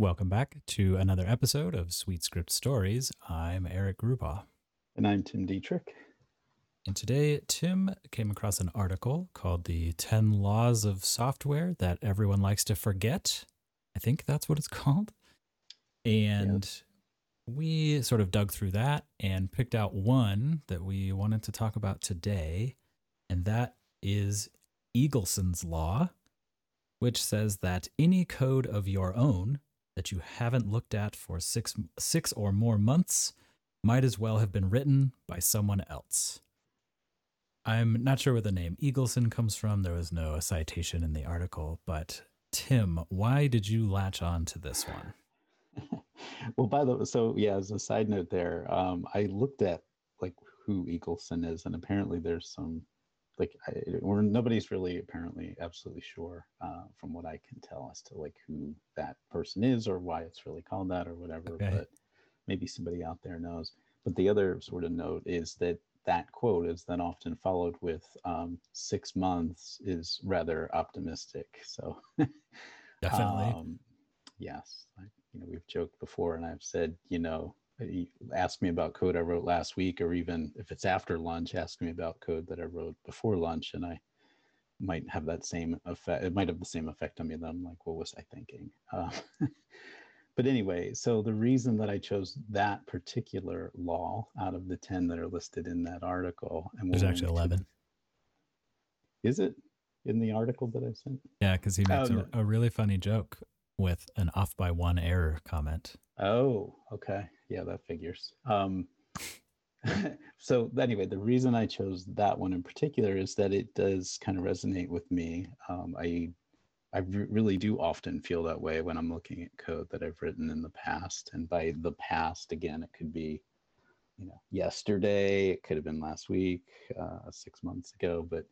Welcome back to another episode of SuiteScript Stories. I'm Eric Grubaugh. And I'm Tim Dietrich. And today, Tim came across an article called The 10 Laws of Software That Everyone Likes to Forget. I think that's what it's called. And we sort of dug through that and picked out one that we wanted to talk about today. And that is Eagleson's Law, which says that any code of your own that you haven't looked at for six, six or more months might as well have been written by someone else. I'm not sure where the name Eagleson comes from. There was no citation in the article, but Tim, why did you latch on to this one? well, by the way, so yeah, as a side note there, um, I looked at like who Eagleson is, and apparently there's some like I, or nobody's really apparently absolutely sure uh, from what I can tell as to like who that person is or why it's really called that or whatever. Okay. But maybe somebody out there knows. But the other sort of note is that that quote is then often followed with um, six months is rather optimistic. So definitely, um, yes, I, you know we've joked before, and I've said you know ask me about code I wrote last week, or even if it's after lunch, ask me about code that I wrote before lunch, and I might have that same effect. It might have the same effect on me. That I'm like, what was I thinking? Uh, but anyway, so the reason that I chose that particular law out of the 10 that are listed in that article, and there's actually 11. Is it in the article that I sent? Yeah, because he makes oh, a, a, really funny joke with an off by one error comment. Oh, okay. Yeah, that figures. Um, so anyway, the reason I chose that one in particular is that it does kind of resonate with me. Um, I I really do often feel that way when I'm looking at code that I've written in the past. And by the past, again, it could be, you know, yesterday, it could have been last week, uh, six months ago. But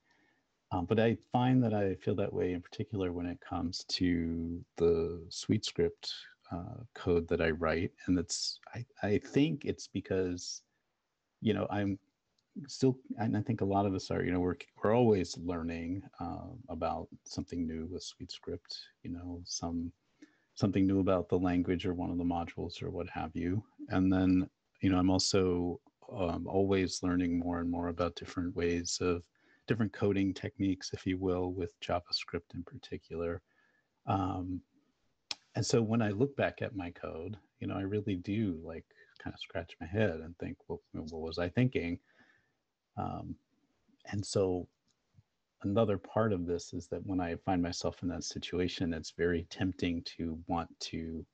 um, but I find that I feel that way in particular when it comes to the SuiteScript uh, code that I write, and that's I, I think it's because, you know, I'm still and i think a lot of us are you know we're we're always learning uh, about something new with SuiteScript you know some something new about the language or one of the modules or what have you. And then you know i'm also um, always learning more and more about different ways of different coding techniques if you will with javascript in particular. Um, and so when i look back at my code you know i really do like kind of scratch my head and think well what was i thinking um, and so another part of this is that when I find myself in that situation, it's very tempting to want to,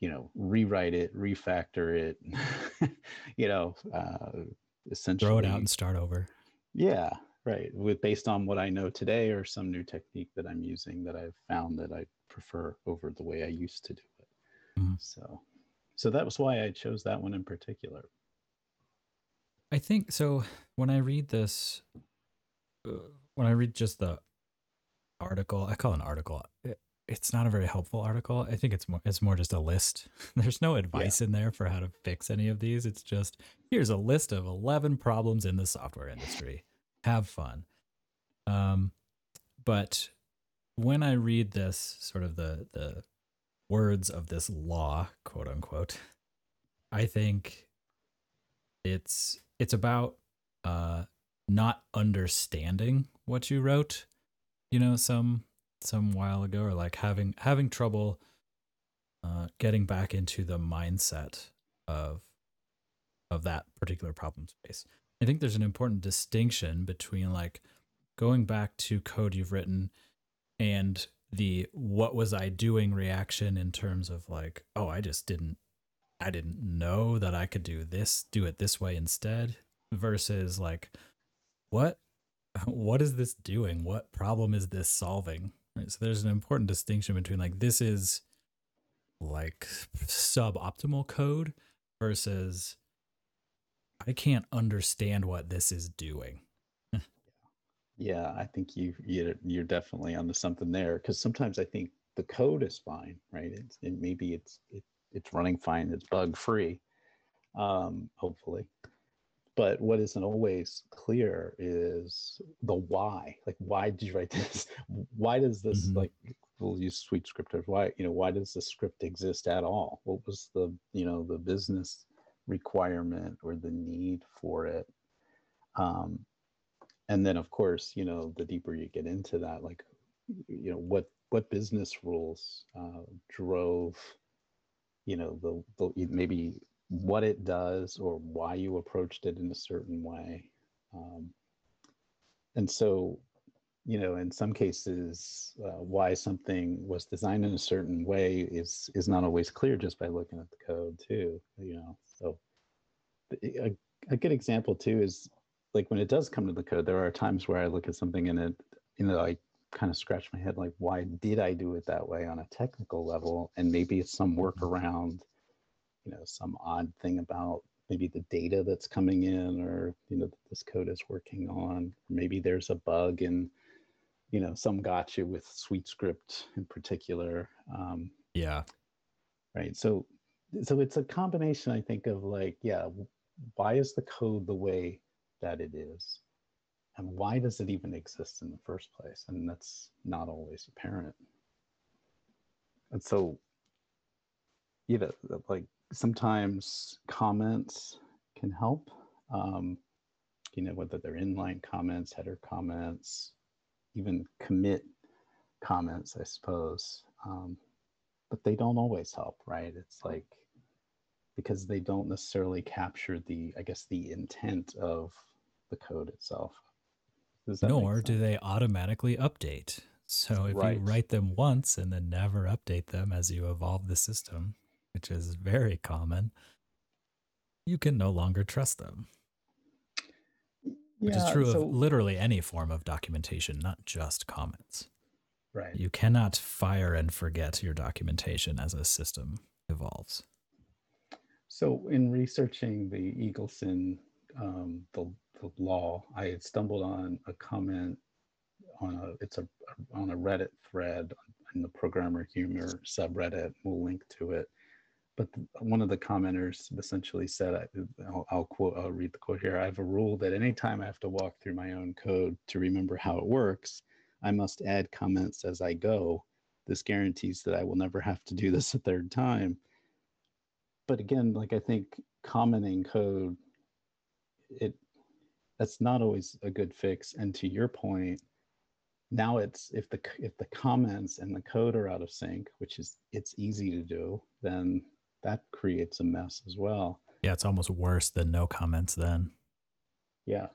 you know, rewrite it, refactor it, you know, uh, essentially throw it out and start over. Yeah, right. With based on what I know today or some new technique that I'm using that I've found that I prefer over the way I used to do it. Mm-hmm. So, so that was why I chose that one in particular. I think so. When I read this, uh, when I read just the article, I call it an article. It, it's not a very helpful article. I think it's more it's more just a list. There's no advice yeah. in there for how to fix any of these. It's just here's a list of 11 problems in the software industry. Have fun. Um but when I read this sort of the the words of this law, quote unquote, I think it's it's about uh, not understanding what you wrote, you know, some some while ago, or like having having trouble uh, getting back into the mindset of of that particular problem space. I think there's an important distinction between like going back to code you've written and the what was I doing reaction in terms of like, oh, I just didn't I didn't know that I could do this, do it this way instead versus like what what is this doing? What problem is this solving? Right? So there's an important distinction between like this is like suboptimal code versus I can't understand what this is doing. Yeah, I think you you're, you're definitely onto something there because sometimes I think the code is fine, right? It's it, maybe it's it, it's running fine, it's bug free, um, hopefully. But what isn't always clear is the why. Like, why did you write this? Why does this mm-hmm. like we'll use sweet scripters. Why, you know, why does the script exist at all? What was the, you know, the business requirement or the need for it? Um, and then of course, you know, the deeper you get into that, like, you know, what what business rules uh, drove, you know, the, the maybe what it does or why you approached it in a certain way. Um, and so you know in some cases uh, why something was designed in a certain way is is not always clear just by looking at the code too you know so a, a good example too is like when it does come to the code there are times where i look at something and it you know i kind of scratch my head like why did i do it that way on a technical level? And maybe it's some workaround you know some odd thing about maybe the data that's coming in or you know this code is working on. Maybe there's a bug in you know some gotcha with SuiteScript in particular um, yeah. right? So so it's a combination i think of like yeah why is the code the way that it is and why does it even exist in the first place and that's not always apparent and so you know like sometimes comments can help um, you know whether they're inline comments header comments even commit comments, I suppose. Um, but they don't always help, right? It's like because they don't necessarily capture the, I guess, the intent of the code itself. Nor do they automatically update. So if right. you write them once and then never update them as you evolve the system, which is very common, you can no longer trust them which yeah, is true so, of literally any form of documentation, not just comments. Right. You cannot fire and forget your documentation as a system evolves. So, in researching the Eagleson, um, the, the law, I had stumbled on a comment on a it's a on a Reddit thread in the Programmer Humor subreddit. We'll link to it but the, one of the commenters essentially said, I'll, I'll, quote, I'll read the quote here. I have a rule that anytime I have to walk through my own code to remember how it works, I must add comments as I go. This guarantees that I will never have to do this a third time. But again, like I think commenting code, it that's not always a good fix. And to your point, now it's if the if the comments and the code are out of sync, which is it's easy to do, then that creates a mess as well. Yeah, it's almost worse than no comments then. Yeah.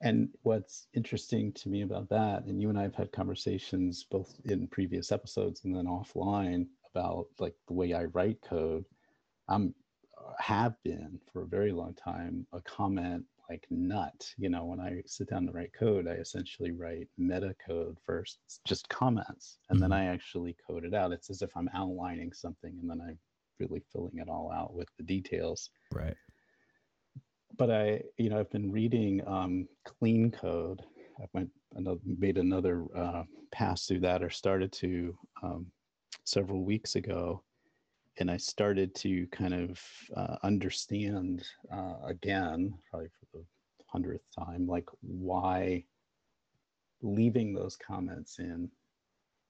And what's interesting to me about that, and you and I have had conversations both in previous episodes and then offline about like the way I write code. I'm have been for a very long time a comment like nut. You know, when I sit down to write code, I essentially write meta code first, it's just comments, and mm-hmm. then I actually code it out. It's as if I'm outlining something and then I'm really filling it all out with the details. Right. But I, you know, I've been reading um, clean code. I went another, made another uh, pass through that or started to um, several weeks ago and I started to kind of uh, understand uh, again, probably for the hundredth time, like why leaving those comments in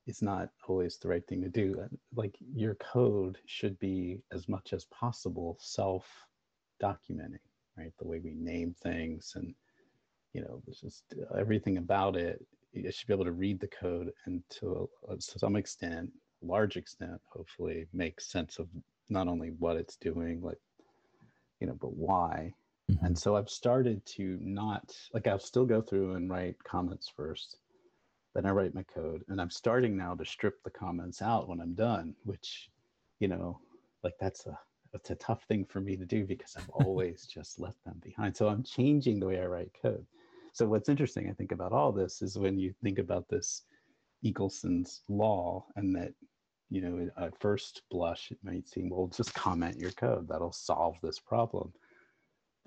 is not always the right thing to do. Like your code should be as much as possible self documenting, right? The way we name things and you know, just everything about it. You should be able to read the code and to, uh, to some extent large extent, hopefully, make sense of not only what it's doing, like, you know, but why. Mm-hmm. And so I've started to not, like, I'll still go through and write comments first. Then I write my code. And I'm starting now to strip the comments out when I'm done, which, you know, like that's a, it's a tough thing for me to do because I've always just left them behind. So I'm changing the way I write code. So what's interesting, I think, about all this is when you think about this Eagleson's law, and that you know at first blush it might seem well just comment your code that'll solve this problem.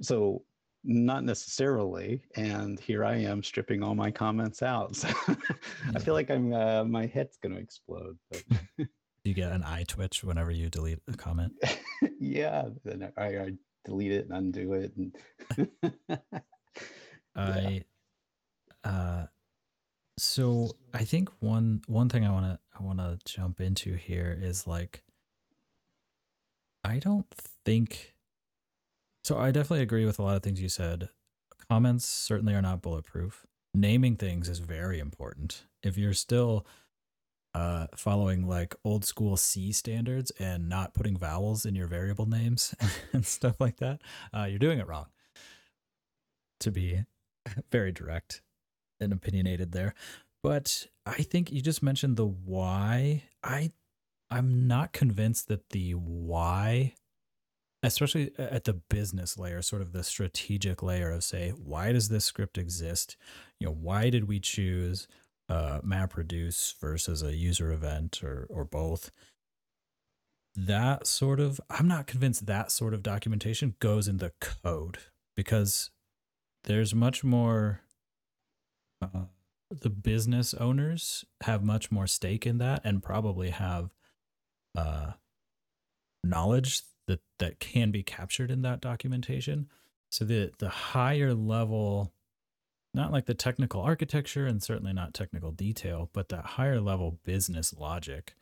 So not necessarily, and here I am stripping all my comments out. So I feel like I'm uh, my head's going to explode. But you get an eye twitch whenever you delete a comment. yeah, then I, I delete it and undo it. And I uh so I think one one thing I want to I want to jump into here is like I don't think so I definitely agree with a lot of things you said. Comments certainly are not bulletproof. Naming things is very important. If you're still uh, following like old school C standards and not putting vowels in your variable names and stuff like that, uh, you're doing it wrong. To be very direct and opinionated there, but I think you just mentioned the why. I I'm not convinced that the why, especially at the business layer, sort of the strategic layer of say, why does this script exist? You know, why did we choose uh, MapReduce versus a user event or or both? That sort of I'm not convinced that sort of documentation goes in the code because there's much more uh, the business owners have much more stake in that and probably have uh, knowledge that that can be captured in that documentation. So the the higher level, not like the technical architecture and certainly not technical detail, but that higher level business logic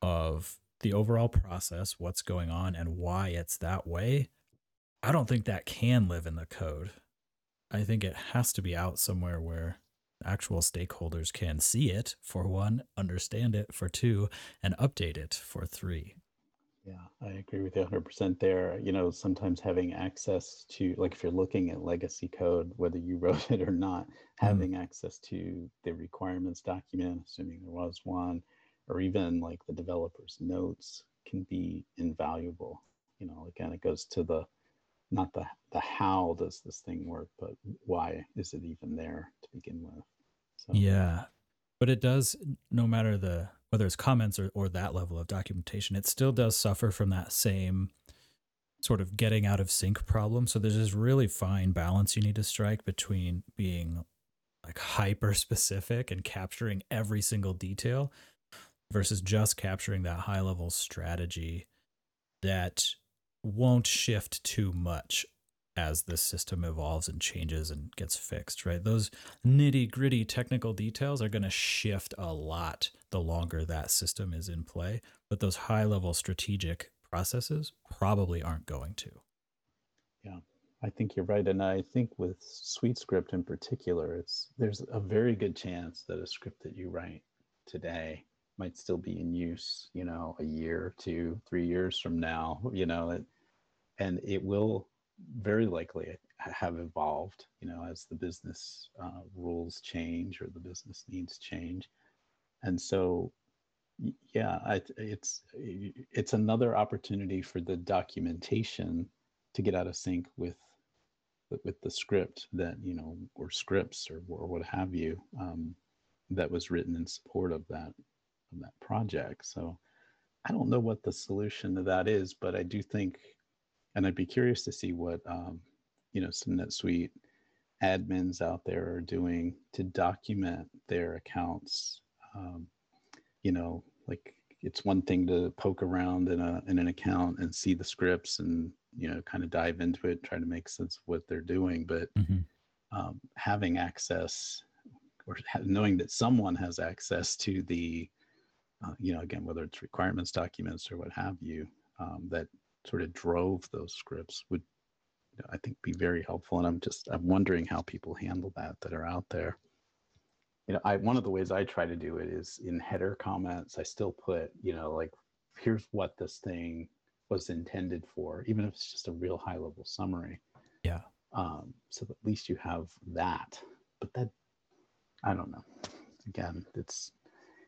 of the overall process, what's going on, and why it's that way. I don't think that can live in the code. I think it has to be out somewhere where actual stakeholders can see it for one, understand it for two, and update it for three. Yeah, I agree with you 100% there. You know, sometimes having access to, like, if you're looking at legacy code, whether you wrote it or not, mm. having access to the requirements document, assuming there was one, or even like the developer's notes can be invaluable. You know, again, it goes to the not the the how does this thing work, but why is it even there to begin with? So. Yeah, but it does. No matter the whether it's comments or or that level of documentation, it still does suffer from that same sort of getting out of sync problem. So there's this really fine balance you need to strike between being like hyper specific and capturing every single detail versus just capturing that high level strategy that won't shift too much as the system evolves and changes and gets fixed, right? Those nitty gritty technical details are going to shift a lot the longer that system is in play, but those high level strategic processes probably aren't going to. Yeah, I think you're right. And I think with SuiteScript in particular, it's there's a very good chance that a script that you write today might still be in use, you know, a year, two, three years from now, you know, it, and it will very likely have evolved, you know, as the business uh, rules change or the business needs change. And so, yeah, I, it's it's another opportunity for the documentation to get out of sync with with the script that you know or scripts or, or what have you um, that was written in support of that of that project. So I don't know what the solution to that is, but I do think, and I'd be curious to see what um, you know some NetSuite admins out there are doing to document their accounts. Um, you know, like it's one thing to poke around in a in an account and see the scripts and you know kind of dive into it, try to make sense of what they're doing, but mm-hmm. um, having access or knowing that someone has access to the uh, you know, again, whether it's requirements documents or what have you, um, that sort of drove those scripts would, I think, be very helpful. And I'm just, I'm wondering how people handle that that are out there. You know, I one of the ways I try to do it is in header comments. I still put, you know, like, here's what this thing was intended for, even if it's just a real high level summary. Yeah. Um, so at least you have that. But that, I don't know. Again, it's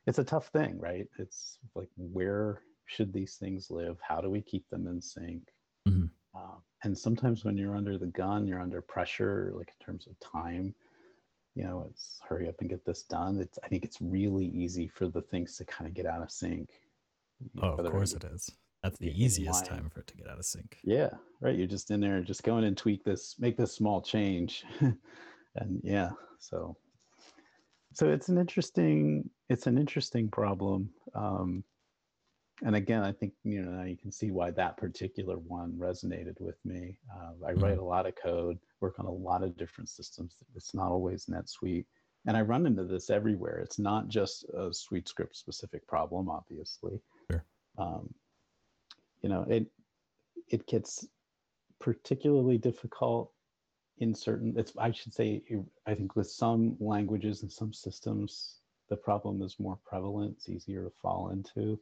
it's a tough thing, right? It's like where should these things live? How do we keep them in sync? Mm-hmm. Uh, and sometimes when you're under the gun, you're under pressure, like in terms of time. You know, it's hurry up and get this done. It's I think it's really easy for the things to kind of get out of sync. oh, of course it is. That's the easiest time for it to get out of sync. Yeah, right. You're just in there, just go in and tweak this, make this small change, and yeah. So so it's an interesting it's an interesting problem um, and again i think you know now you can see why that particular one resonated with me uh, i write mm-hmm. a lot of code work on a lot of different systems it's not always netsuite and I run into this everywhere. It's not just a SuiteScript specific problem, obviously. Sure. Um, you know, it it gets particularly difficult in certain. It's I should say I think with some languages and some systems, the problem is more prevalent. It's easier to fall into.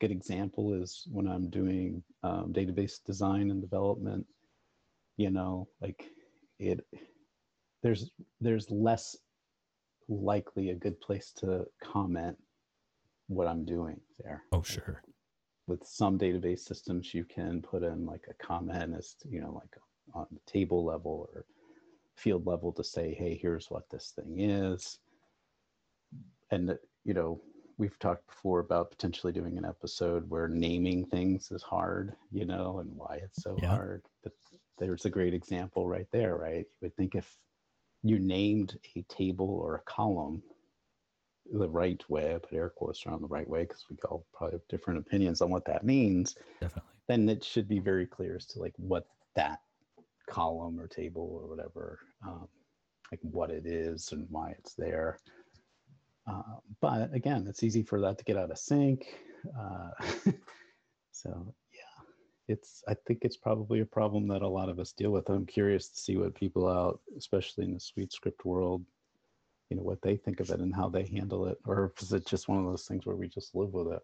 Good example is when I'm doing um, database design and development. You know, like it there's there's less likely a good place to comment what I'm doing there. Oh, sure. With some database systems, you can put in like a comment as you know, like on the table level or field level to say, hey, here's what this thing is. And you know, we've talked before about potentially doing an episode where naming things is hard, you know, and why it's so yeah. hard. But there's a great example right there, right? You would think if you named a table or a column the right way, I put air quotes around the right way because we all probably have different opinions on what that means. Definitely. Then it should be very clear as to like what that column or table or whatever, um, like what it is and why it's there. Uh, but again, it's easy for that to get out of sync. Uh, so yeah, it's I think it's probably a problem that a lot of us deal with. I'm curious to see what people out, especially in the SuiteScript world, you know, what they think of it and how they handle it, or is it just one of those things where we just live with it?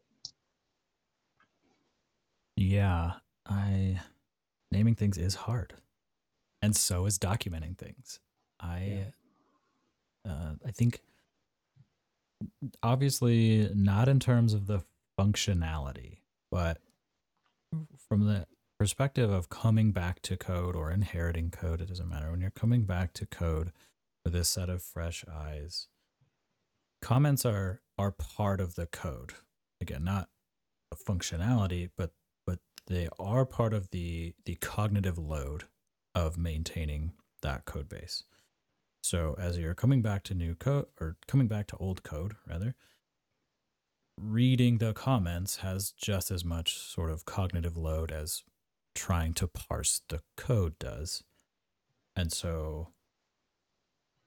Yeah, I naming things is hard, and so is documenting things. I, yeah. uh, I think, obviously, not in terms of the functionality, but from the perspective of coming back to code or inheriting code, it doesn't matter. When you're coming back to code with a set of fresh eyes, comments are are part of the code. Again, not a functionality, but but they are part of the the cognitive load of maintaining that code base. So as you're coming back to new code or coming back to old code rather, reading the comments has just as much sort of cognitive load as trying to parse the code does. And so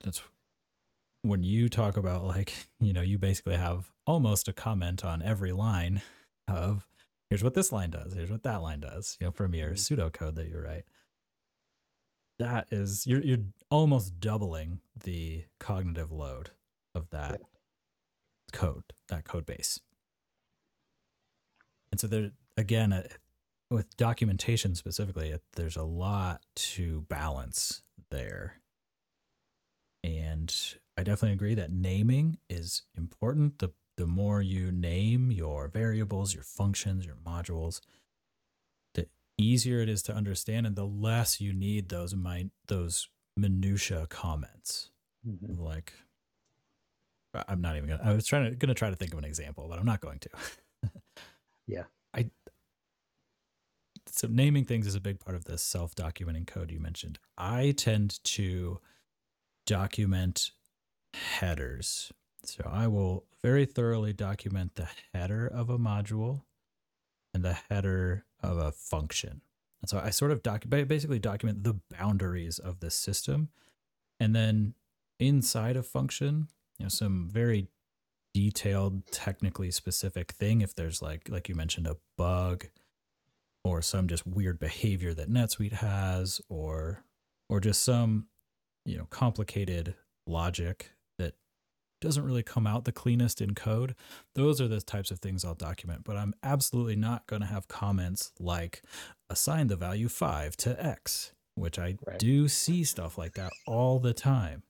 that's when you talk about like, you know, you basically have almost a comment on every line of here's what this line does, here's what that line does, you know, from your mm-hmm. pseudocode that you write. That is you're you're almost doubling the cognitive load of that code, that code base. And so there, again, uh, with documentation specifically, there's a lot to balance there. And I definitely agree that naming is important. The the more you name your variables, your functions, your modules, easier it is to understand and the less you need those mi- those minutia comments. Mm-hmm. Like I'm not even gonna. I was trying to gonna try to think of an example, but I'm not going to. yeah, I. So naming things is a big part of this self-documenting code you mentioned. I tend to document headers. So I will very thoroughly document the header of a module and the header of a function. And so I sort of doc- basically document the boundaries of the system. And then inside a function, you know some very detailed technically specific thing if there's like like you mentioned a bug or some just weird behavior that NetSuite has or or just some you know complicated logic doesn't really come out the cleanest in code those are the types of things I'll document but I'm absolutely not going to have comments like assign the value 5 to x which I right. do see stuff like that all the time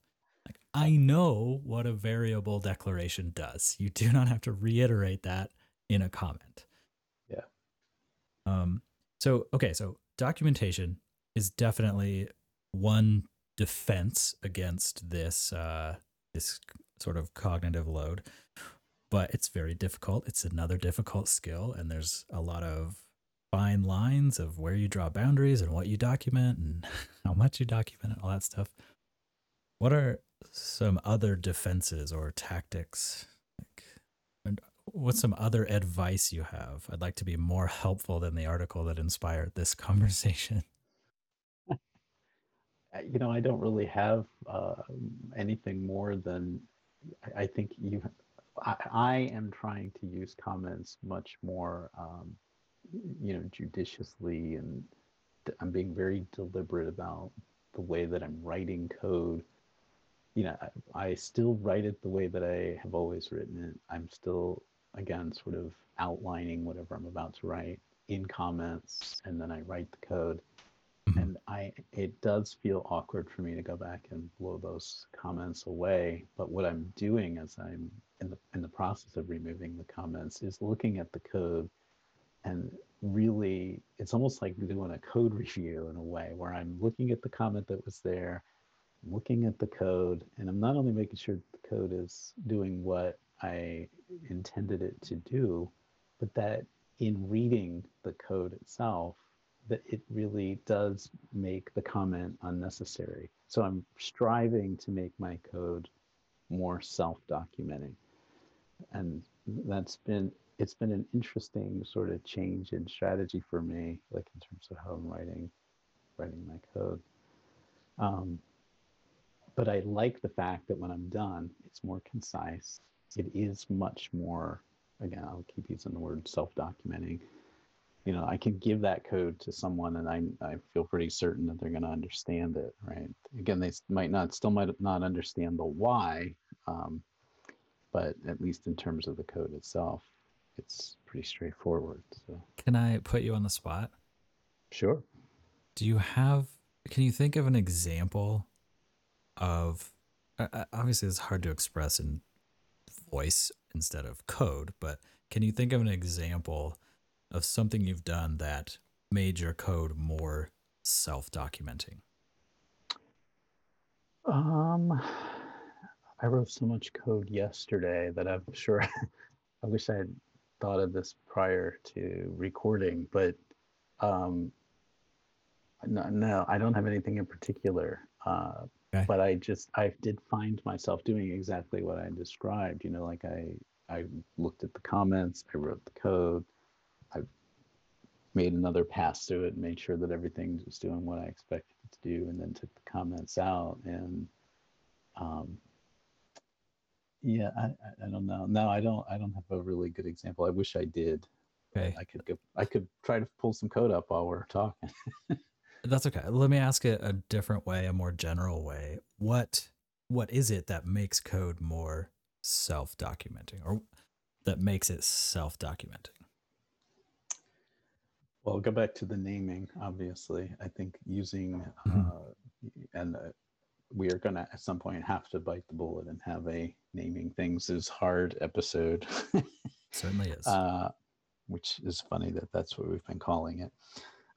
Like I know what a variable declaration does. You do not have to reiterate that in a comment. Yeah. Um, so, okay, so documentation is definitely one defense against this uh, this sort of cognitive load, but it's very difficult. It's another difficult skill, and there's a lot of fine lines of where you draw boundaries and what you document and how much you document and all that stuff. What are some other defenses or tactics? Like, and what's some other advice you have? I'd like to be more helpful than the article that inspired this conversation. You know, I don't really have uh, anything more than I, think you, I, I am trying to use comments much more, um, you know, judiciously, and I'm being very deliberate about the way that I'm writing code. You know, I, I still write it the way that I have always written it. I'm still, again, sort of outlining whatever I'm about to write in comments, and then I write the code Mm-hmm. and I it does feel awkward for me to go back and blow those comments away. But what I'm doing as I'm in the in the process of removing the comments is looking at the code and really it's almost like doing a code review in a way where I'm looking at the comment that was there, looking at the code, and I'm not only making sure the code is doing what I intended it to do, but that in reading the code itself, that it really does make the comment unnecessary. So I'm striving to make my code more self-documenting. And that's been it's been an interesting sort of change in strategy for me, like in terms of how I'm writing writing my code. Um, but I like the fact that when I'm done, it's more concise. It is much more, again, I'll keep using the word self-documenting you know, I can give that code to someone and I, I feel pretty certain that they're going to understand it, right? Again, they might not, still might not understand the why, um, but at least in terms of the code itself, it's pretty straightforward. So, can I put you on the spot? Sure. Do you have, can you think of an example of, uh, obviously it's hard to express in voice instead of code, but can you think of an example? Of something you've done that made your code more self-documenting? Um, I wrote so much code yesterday that I'm sure I wish I had thought of this prior to recording, but um, no, no, I don't have anything in particular. Uh, okay. But I just I did find myself doing exactly what I described. You know, like I I looked at the comments, I wrote the code, I made another pass through it and made sure that everything was doing what I expected it to do, and then took the comments out. And um, yeah, I, I don't know. No, I don't. I don't have a really good example. I wish I did. Okay. I could go. I could try to pull some code up while we're talking. That's okay. Let me ask it a different way, a more general way. What what is it that makes code more self-documenting, or that makes it self-documenting? Well, I'll go back to the naming, obviously. I think using, mm-hmm. uh, and uh, we are going to at some point have to bite the bullet and have a naming things is hard episode. Certainly is. Uh, which is funny that that's what we've been calling it.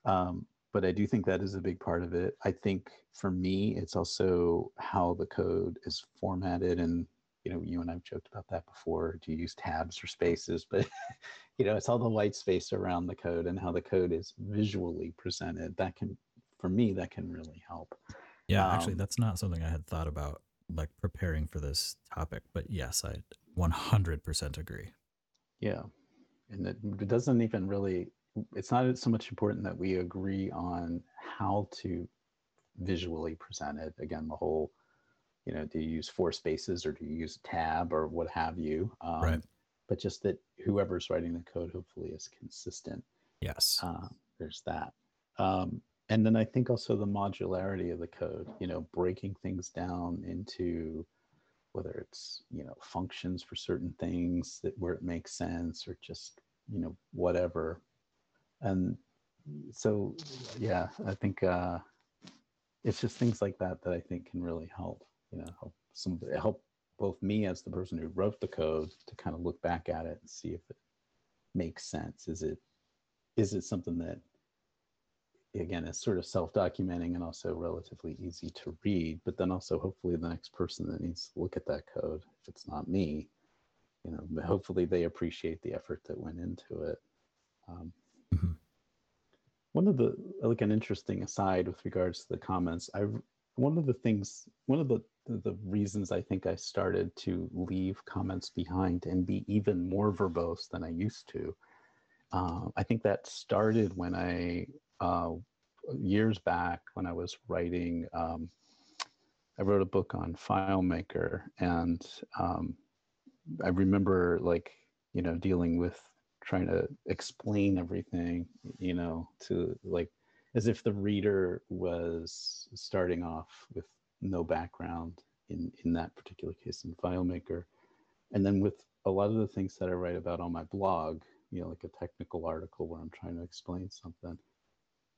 Um, but I do think that is a big part of it. I think for me, it's also how the code is formatted and you know, you and I've joked about that before. Do you use tabs or spaces? But you know, it's all the white space around the code and how the code is visually presented. That can, for me, that can really help. Yeah, um, actually, that's not something I had thought about, like preparing for this topic. But yes, I 100% agree. Yeah, and it, it doesn't even really. It's not so much important that we agree on how to visually present it. Again, the whole you know, do you use four spaces or do you use a tab or what have you? Um, right. But just that whoever's writing the code hopefully is consistent. Yes. Uh, there's that. Um, and then I think also the modularity of the code, you know, breaking things down into whether it's, you know, functions for certain things that where it makes sense or just, you know, whatever. And so, yeah, I think uh, it's just things like that that I think can really help you know help some help both me as the person who wrote the code to kind of look back at it and see if it makes sense is it is it something that again is sort of self-documenting and also relatively easy to read but then also hopefully the next person that needs to look at that code if it's not me you know hopefully they appreciate the effort that went into it um, mm-hmm. one of the like an interesting aside with regards to the comments i one of the things one of the the reasons I think I started to leave comments behind and be even more verbose than I used to. Uh, I think that started when I, uh, years back, when I was writing um, I wrote a book on FileMaker, and um, I remember like you know dealing with trying to explain everything, you know, to like as if the reader was starting off with no background in in that particular case in FileMaker, and then with a lot of the things that I write about on my blog, you know, like a technical article where I'm trying to explain something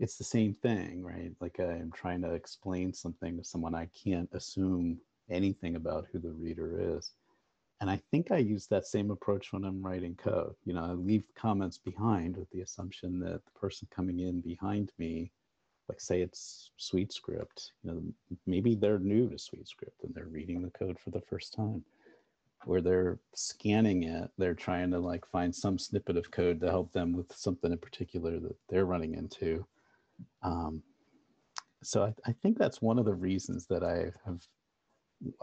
it's the same thing, right? Like I'm trying to explain something to someone, I can't assume anything about who the reader is. And I think I use that same approach when I'm writing code. You know, I leave comments behind with the assumption that the person coming in behind me, like say it's SuiteScript, you know, maybe they're new to SuiteScript and they're reading the code for the first time. Where they're scanning it, they're trying to like find some snippet of code to help them with something in particular that they're running into um, so I, I, think that's one of the reasons that I have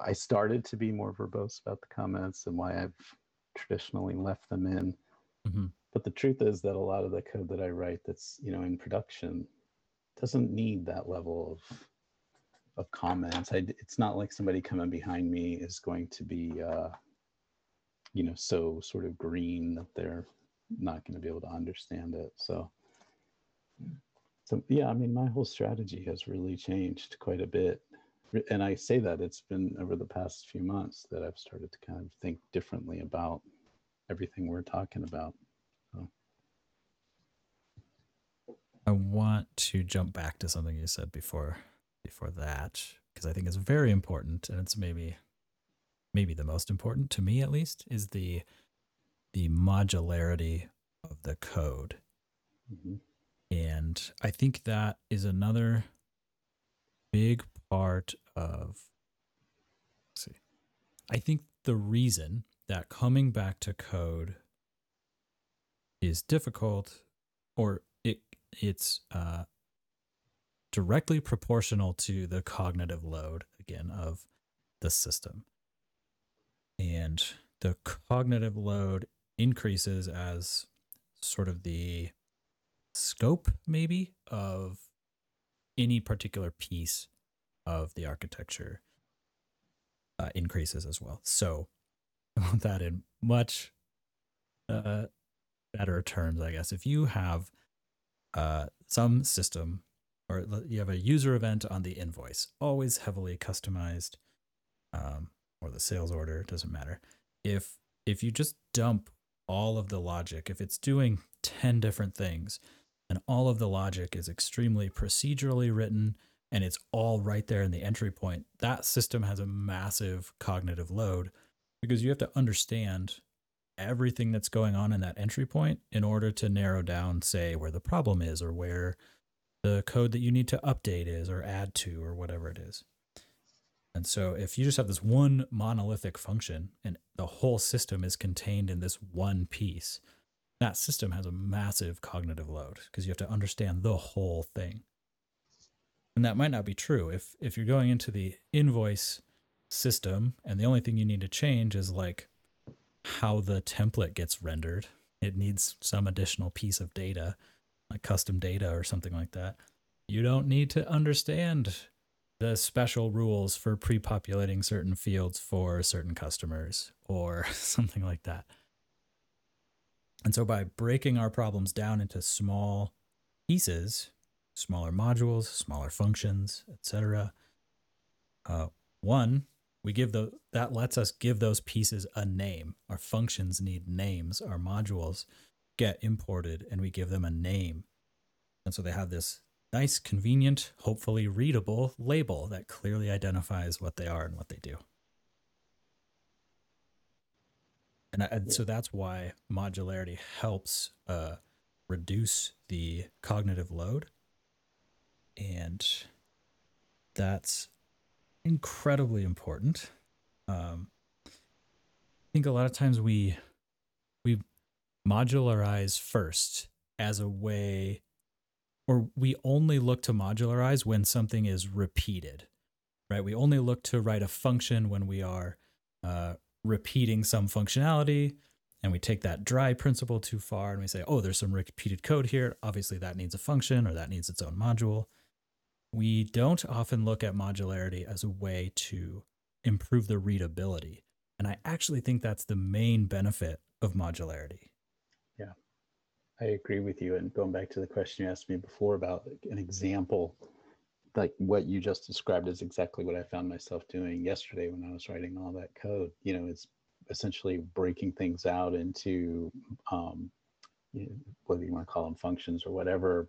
I started to be more verbose about the comments and why I've traditionally left them in. Mm-hmm. But the truth is that a lot of the code that I write that's you know in production doesn't need that level of of comments. I, it's not like somebody coming behind me is going to be uh, you know so sort of green that they're not going to be able to understand it. So so yeah, I mean, my whole strategy has really changed quite a bit. And I say that it's been over the past few months that I've started to kind of think differently about everything we're talking about. So. I want to jump back to something you said before before that because I think it's very important and it's maybe maybe the most important to me at least is the the modularity of the code. Mm-hmm. And I think that is another big part of see. I think the reason that coming back to code is difficult or it's uh, directly proportional to the cognitive load again of the system. And the cognitive load increases as sort of the scope maybe of any particular piece of the architecture uh, increases as well. So that in much uh, better terms, I guess. If you have uh, some system or you have a user event on the invoice, always heavily customized, um, or the sales order, doesn't matter. If if you just dump all of the logic, if it's doing 10 different things, and all of the logic is extremely procedurally written and it's all right there in the entry point, that system has a massive cognitive load because you have to understand everything that's going on in that entry point in order to narrow down, say, where the problem is or where the code that you need to update is or add to or whatever it is. And so if you just have this one monolithic function and the whole system is contained in this one piece, that system has a massive cognitive load because you have to understand the whole thing. And that might not be true if if you're going into the invoice system and the only thing you need to change is like how the template gets rendered. It needs some additional piece of data, like custom data or something like that. You don't need to understand the special rules for pre-populating certain fields for certain customers or something like that. And so by breaking our problems down into small pieces, smaller modules, smaller functions, etc., uh, one, we give the that lets us give those pieces a name. Our functions need names. Our modules get imported and we give them a name. And so they have this nice, convenient, hopefully readable label that clearly identifies what they are and what they do. and, I, and so that's why modularity helps uh, reduce the cognitive load and that's incredibly important um, i think a lot of times we we modularize first as a way or we only look to modularize when something is repeated right we only look to write a function when we are uh, repeating some functionality and we take that dry principle too far and we say, oh, there's some repeated code here. Obviously, that needs a function or that needs its own module. We don't often look at modularity as a way to improve the readability. And I actually think that's the main benefit of modularity. Yeah, I agree with you. And going back to the question you asked me before about an example, like what you just described is exactly what I found myself doing yesterday when I was writing all that code. You know, it's essentially breaking things out into um, you know, whether you want to call them functions or whatever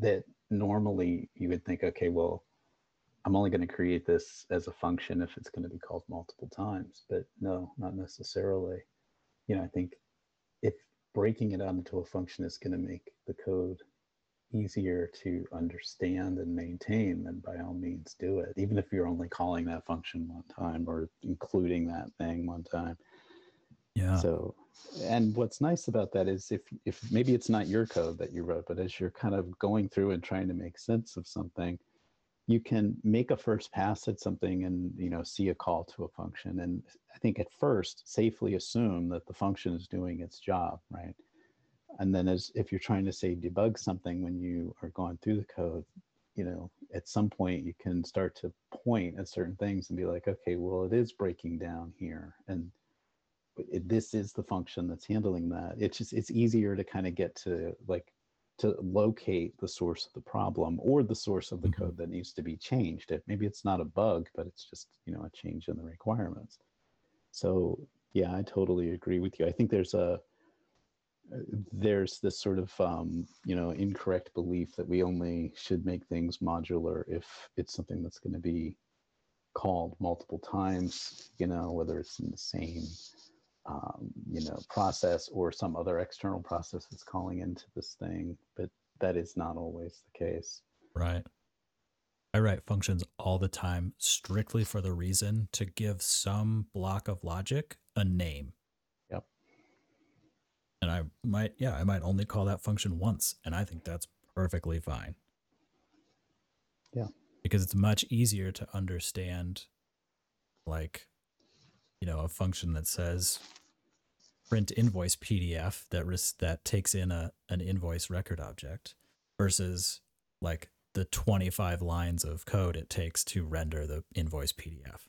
that normally you would think, okay, well, I'm only going to create this as a function if it's going to be called multiple times. But no, not necessarily. You know, I think if breaking it out into a function is going to make the code easier to understand and maintain, then by all means do it. Even if you're only calling that function one time or including that thing one time. Yeah. So, and what's nice about that is if if maybe it's not your code that you wrote, but as you're kind of going through and trying to make sense of something, you can make a first pass at something and you know see a call to a function. And i think at first safely assume that the function is doing its job right? And then as if you're trying to say debug something when you are going through the code you know at some point you can start to point at certain things and be like okay well it is breaking down here. And it, this is the function that's handling that. It's just it's easier to kind of get to like to locate the source of the problem or the source of the mm-hmm. code that needs to be changed. It maybe it's not a bug but it's just you know a change in the requirements. So yeah i totally agree with you. I think there's a there's this sort of um, you know incorrect belief that we only should make things modular if it's something that's going to be called multiple times you know whether it's in the same um, you know process or some other external process that's calling into this thing but that is not always the case right i write functions all the time strictly for the reason to give some block of logic a name Yep. and I might, yeah, I might only call that function once, and I think that's perfectly fine. Yeah. Because it's much easier to understand, like, you know, a function that says print invoice PDF that res- that takes in a an invoice record object versus like the 25 lines of code it takes to render the invoice PDF.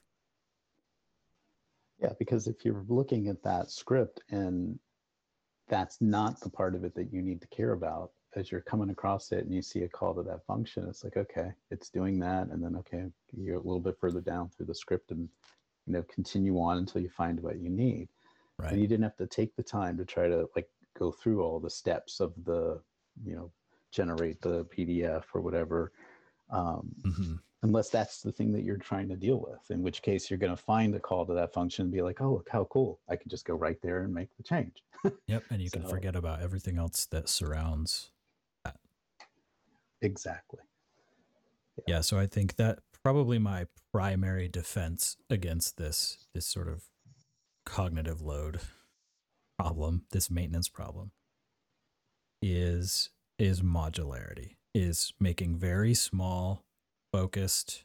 Yeah, because if you're looking at that script and that's not the part of it that you need to care about as you're coming across it and you see a call to that function it's like okay it's doing that and then okay you're a little bit further down through the script and you know continue on until you find what you need right. and you didn't have to take the time to try to like go through all the steps of the you know generate the pdf or whatever um, mm-hmm unless that's the thing that you're trying to deal with, in which case you're going to find a call to that function and be like, oh, look how cool. I can just go right there and make the change. yep. And you so, can forget about everything else that surrounds that. Exactly. Yeah. yeah. So I think that probably my primary defense against this, this sort of cognitive load problem, this maintenance problem is, is modularity, is making very small focused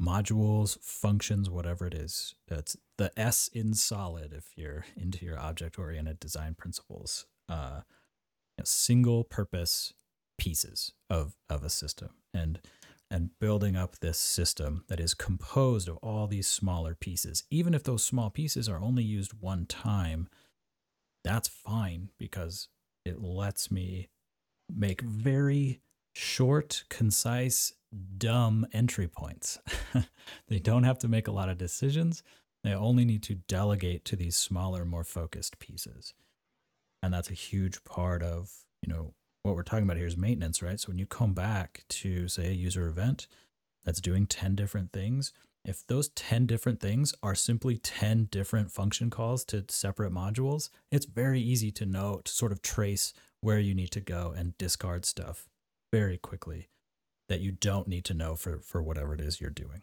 modules, functions, whatever it is. It's the S in solid if you're into your object oriented design principles. Uh, you know, single purpose pieces of of a system and and building up this system that is composed of all these smaller pieces. Even if those small pieces are only used one time, that's fine because it lets me make very short, concise, dumb entry points. they don't have to make a lot of decisions. They only need to delegate to these smaller, more focused pieces. And that's a huge part of, you know, what we're talking about here is maintenance, right? So when you come back to say a user event that's doing 10 different things, if those 10 different things are simply 10 different function calls to separate modules, it's very easy to know to sort of trace where you need to go and discard stuff very quickly that you don't need to know for for whatever it is you're doing.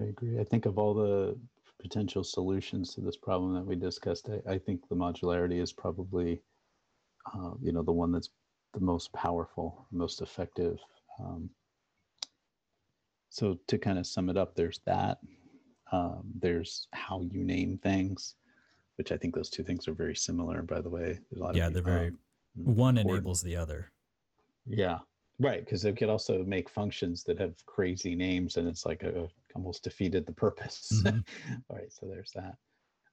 I agree. I think of all the potential solutions to this problem that we discussed, I, I think the modularity is probably, uh, you know, the one that's the most powerful, most effective. Um, so to kind of sum it up, there's that. Um, there's how you name things, which I think those two things are very similar. By the way, a lot yeah, they're very. Um, one important. enables the other. Yeah, Right, because they could also make functions that have crazy names, and it's like a, almost defeated the purpose. Mhm. All right, so there's that.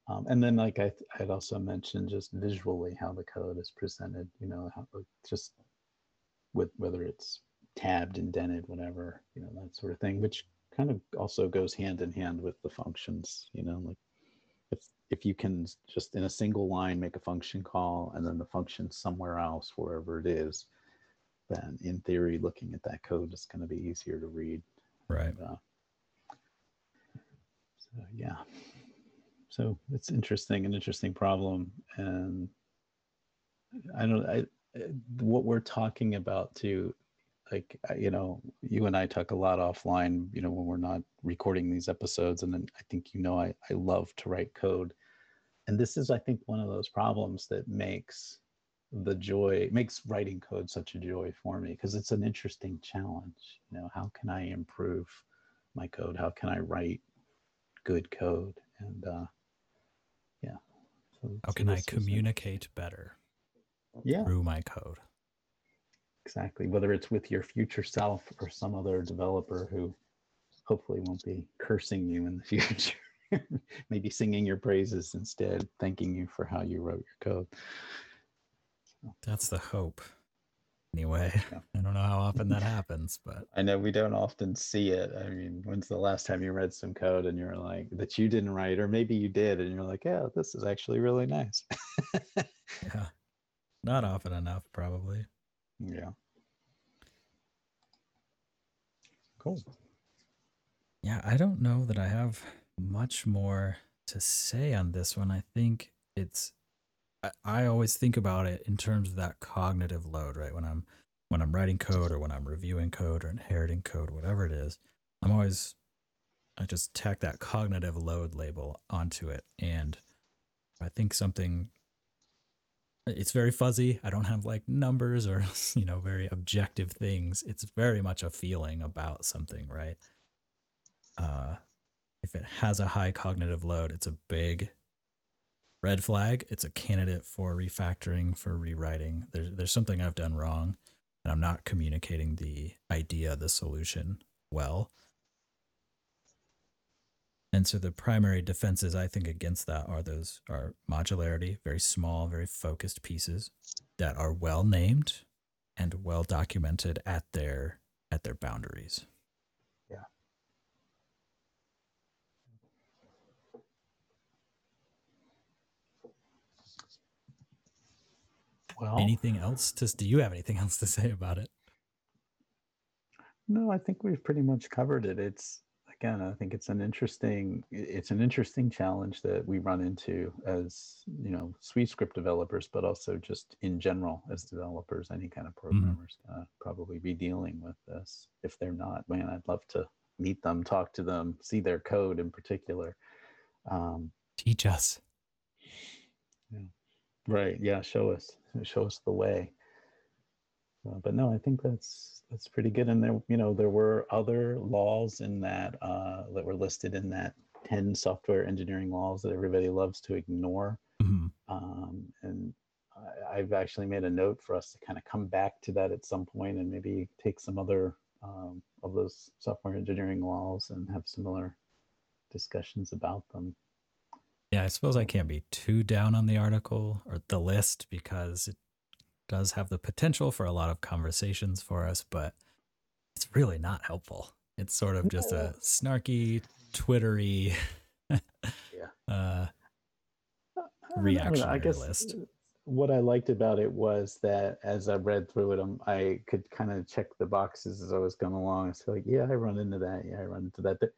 Um, and then, like I, I'd also mentioned, just visually how the code is presented. You know, how, just with whether it's tabbed, indented, whatever, you know, that sort of thing, which kind of also goes hand in hand with the functions. You know, like if if you can just in a single line make a function call and then the function somewhere else, wherever it is, then in theory, looking at that code is going to be easier to read. Right. And, uh, so yeah, so it's interesting, an interesting problem, and I don't. I what we're talking about too, like you know, you and I talk a lot offline. You know, when we're not recording these episodes, and then I think you know, I I love to write code, and this is I think one of those problems that makes the joy makes writing code such a joy for me because it's an interesting challenge you know how can i improve my code how can i write good code and uh yeah. So, How so can I communicate better yeah. through my code? exactly. Whether it's with your future self or some other developer who hopefully won't be cursing you in the future. Maybe singing your praises instead thanking you for how you wrote your code. That's the hope. Anyway. I don't know how often that happens, but I know we don't often see it. I mean, when's the last time you read some code and you're like that you didn't write, or maybe you did, and you're like, yeah, this is actually really nice. yeah, not often enough, probably. yeah. Cool. Yeah, I don't know that I have much more to say on this one. I think it's I always think about it in terms of that cognitive load, right? When I'm when I'm writing code or when I'm reviewing code or inheriting code, whatever it is, I'm always I just tack that cognitive load label onto it. And I think something it's very fuzzy. I don't have like numbers or, you know, very objective things. It's very much a feeling about something, right? uh, if it has a high cognitive load, it's a big red flag. It's a candidate for refactoring, for rewriting. There's there's something I've done wrong, and I'm not communicating the idea, the solution well. And so the primary defenses I think against that are those are modularity, very small, very focused pieces that are well named and well documented at their at their boundaries. Well, Anything else to do you have anything else to say about it? no, I think we've pretty much covered it. It's again, I think it's an interesting it's an interesting challenge that we run into as you know SuiteScript developers, but also just in general as developers. Any kind of programmers uh, probably be dealing with this. If they're not, man, I'd love to meet them, talk to them, see their code in particular. Um, Teach us. Right? Yeah, show us, show us the way. Uh, but no, I think that's that's pretty good. And there, you know, there were other laws in that uh, that were listed in that ten software engineering laws that everybody loves to ignore. Mhm. Um, and I, I've actually made a note for us to kind of come back to that at some point and maybe take some other um, of those software engineering laws and have similar discussions about them. Yeah, I suppose I can't be too down on the article or the list because it does have the potential for a lot of conversations for us, but it's really not helpful. It's sort of just a snarky, twittery uh, I don't I guess list. What I liked about it was that as I read through it, um, I could kind of check the boxes as I was going along. It's like, yeah, I run into that. Yeah, I run into that. But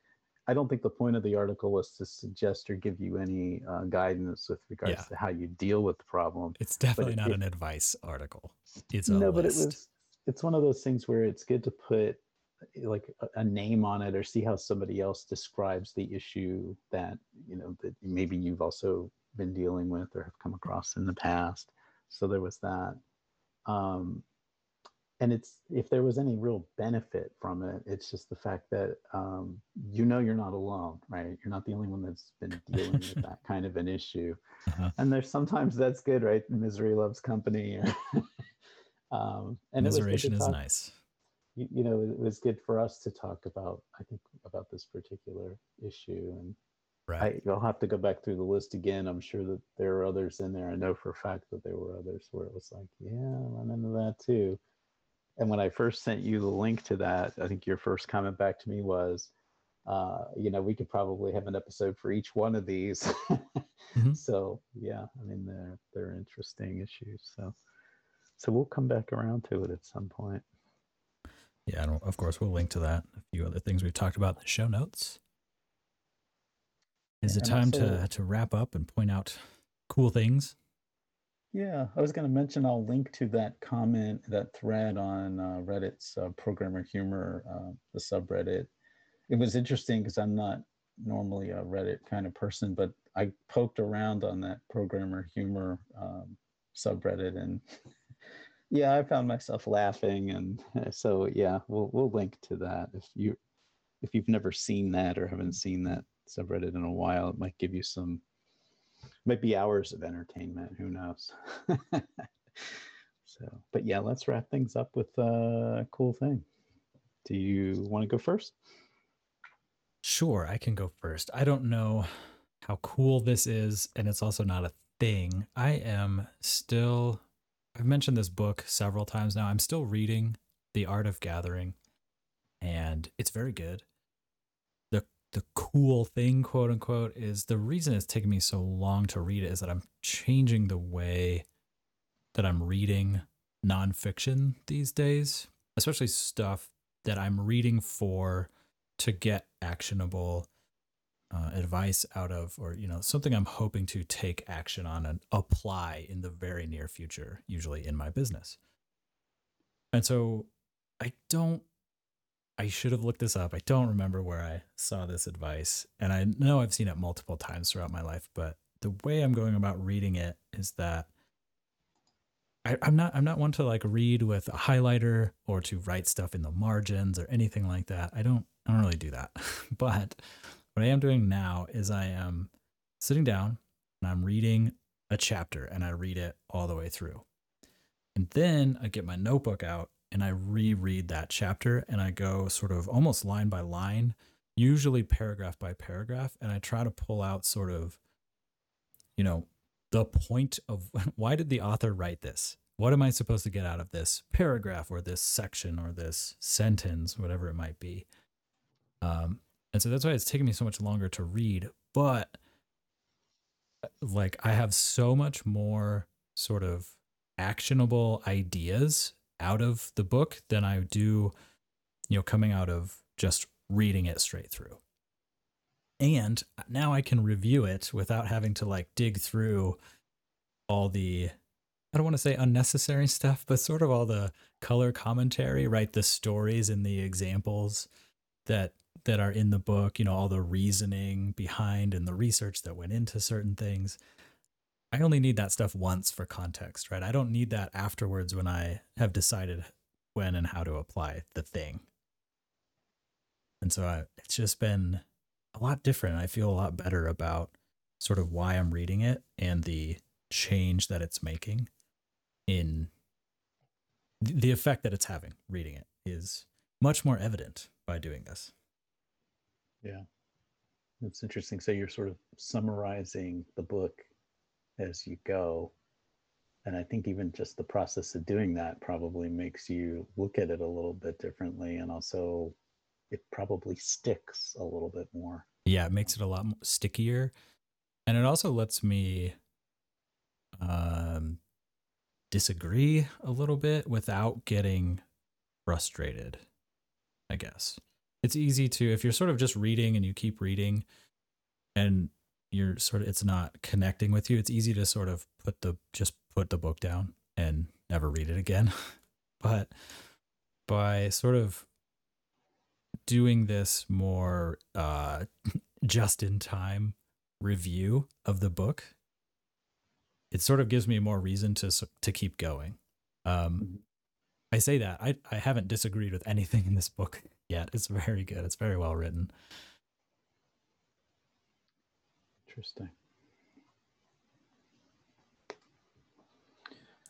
I don't think the point of the article was to suggest or give you any uh, guidance with regards Yeah. to how you deal with the problem. It's definitely it- not it- an advice article. It's a no, list. but it was. It's one of those things where it's good to put like a, a name on it or see how somebody else describes the issue that you know that maybe you've also been dealing with or have come across in the past so there was that um and it's if there was any real benefit from it it's just the fact that um you know you're not alone right you're not the only one that's been dealing with that kind of an issue Uh-huh. and there's sometimes that's good right misery loves company um and it was good to Misseration is talk- nice. you, you know, it was good for us to talk about, I think, about this particular issue. And Right. I, I'll have to go back through the list again. I'm sure that there are others in there. I know for a fact that there were others where it was like, yeah, I run into that too. And when I first sent you the link to that, I think your first comment back to me was, uh, you know, we could probably have an episode for each one of these. Mhm. So yeah, I mean, they're they're interesting issues. So so we'll come back around to it at some point. Yeah, and of course we'll link to that. A few other things we've talked about in the show notes. Is it time to to wrap up and point out cool things? Yeah, I was going to mention I'll link to that comment, that thread on uh, Reddit's uh, Programmer Humor, uh, the subreddit. It was interesting because I'm not normally a Reddit kind of person, but I poked around on that Programmer Humor um, subreddit, and yeah, I found myself laughing. And so yeah, we'll we'll link to that if you if you've never seen that or haven't seen that subreddit in a while, it might give you some might be hours of entertainment who knows so but yeah let's wrap things up with a cool thing do you want to go first Sure, I can go first. I don't know how cool this is, and it's also not a thing. I am still, I've mentioned this book several times now. I'm still reading The Art of Gathering, and it's very good. The, cool thing, quote unquote, is the reason it's taken me so long to read it is that I'm changing the way that I'm reading nonfiction these days, especially stuff that I'm reading for to get actionable uh, advice out of, or you know, something I'm hoping to take action on and apply in the very near future, usually in my business. And so, I don't. I should have looked this up. I don't remember where I saw this advice, and I know I've seen it multiple times throughout my life. But the way I'm going about reading it is that I, I'm not I'm not one to like read with a highlighter or to write stuff in the margins or anything like that. I don't I don't really do that. but what I am doing now is I am sitting down and I'm reading a chapter and I read it all the way through. And then I get my notebook out and I reread that chapter and I go sort of almost line by line, usually paragraph by paragraph, and I try to pull out sort of you know, the point of why did the author write this? What am I supposed to get out of this paragraph or this section or this sentence, whatever it might be? Um, and so that's why it's taken me so much longer to read. But like, I have so much more sort of actionable ideas out of the book than I do, you know, coming out of just reading it straight through and now I can review it without having to like dig through all the I don't want to say unnecessary stuff, but sort of all the color commentary, right? The stories and the examples that that are in the book, you know, all the reasoning behind and the research that went into certain things. I only need that stuff once for context, right? I don't need that afterwards when I have decided when and how to apply the thing. And so I, it's just been a lot different. I feel a lot better about sort of why I'm reading it and the change that it's making in the effect that it's having reading it is much more evident by doing this. yeah that's interesting so you're sort of summarizing the book as you go. And i think even just the process of doing that probably makes you look at it a little bit differently and also it probably sticks a little bit more. Yeah, it makes it a lot stickier. And it also lets me um disagree a little bit without getting frustrated, I guess. It's easy to if you're sort of just reading and you keep reading and you're sort of it's not connecting with you, it's easy to sort of put the just put the book down and never read it again. but by sort of doing this more uh just in time review of the book it sort of gives me more reason to to keep going. Um Mhm. i say that i i haven't disagreed with anything in this book yet. It's very good. It's very well written interesting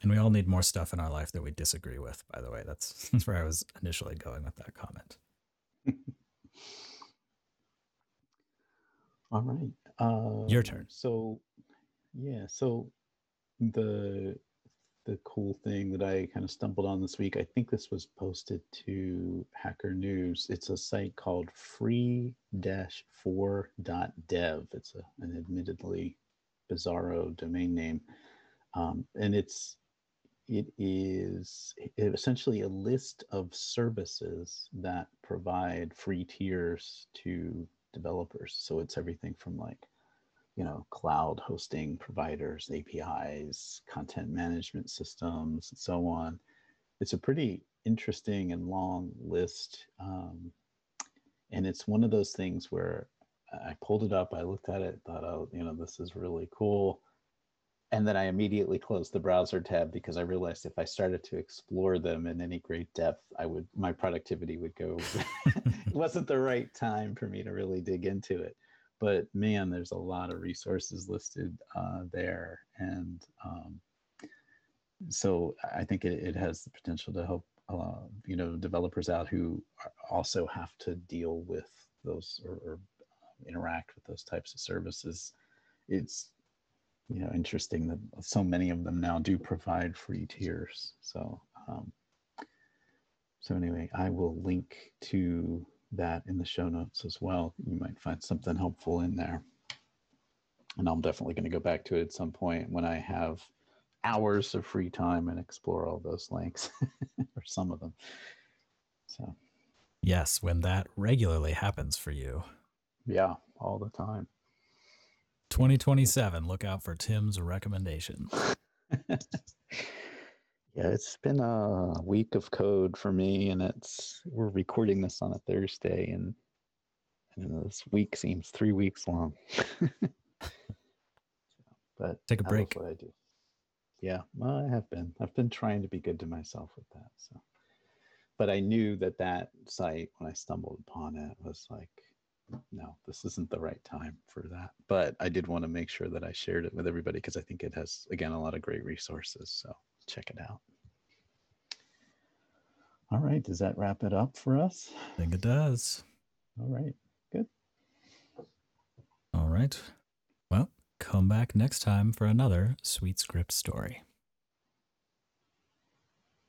And we all need more stuff in our life that we disagree with, by the way. That's, that's where I was initially going with that comment. All right. Uh, Your turn. So, yeah. So the the cool thing that I kind of stumbled on this week, I think this was posted to Hacker News. It's a site called free-for.dev. It's a, an admittedly bizarro domain name, um, and it's it is essentially a list of services that provide free tiers to developers. So it's everything from like, you know, cloud hosting providers, APIs, content management systems, and so on. It's a pretty interesting and long list. Um, and it's one of those things where I pulled it up, I looked at it, thought, oh, you know, this is really cool. And then I immediately closed the browser tab because I realized if I started to explore them in any great depth, I would my productivity would go. it wasn't the right time for me to really dig into it. But man, there's a lot of resources listed uh, there, and um, so I think it, it has the potential to help uh, you know developers out who also have to deal with those or, or interact with those types of services. It's you know interesting that so many of them now do provide free tiers so um, so anyway i will link to that in the show notes as well. You might find something helpful in there. And i'm definitely going to go back to it at some point when i have hours of free time and explore all those links or some of them. So. Yes when that regularly happens for you. Yeah all the time. 2027. Look out for Tim's recommendations. yeah, it's been a week of code for me, and it's we're recording this on a Thursday, and, and this week seems three weeks long. but take a break. What I do. Yeah, well, I have been. I've been trying to be good to myself with that. So, but I knew that that site when I stumbled upon it was like no, this isn't the right time for that. But I did want to make sure that I shared it with everybody because I think it has, again, a lot of great resources. So check it out. All right. Does that wrap it up for us? I think it does. All right. Good. All right. Well, come back next time for another SuiteScript story.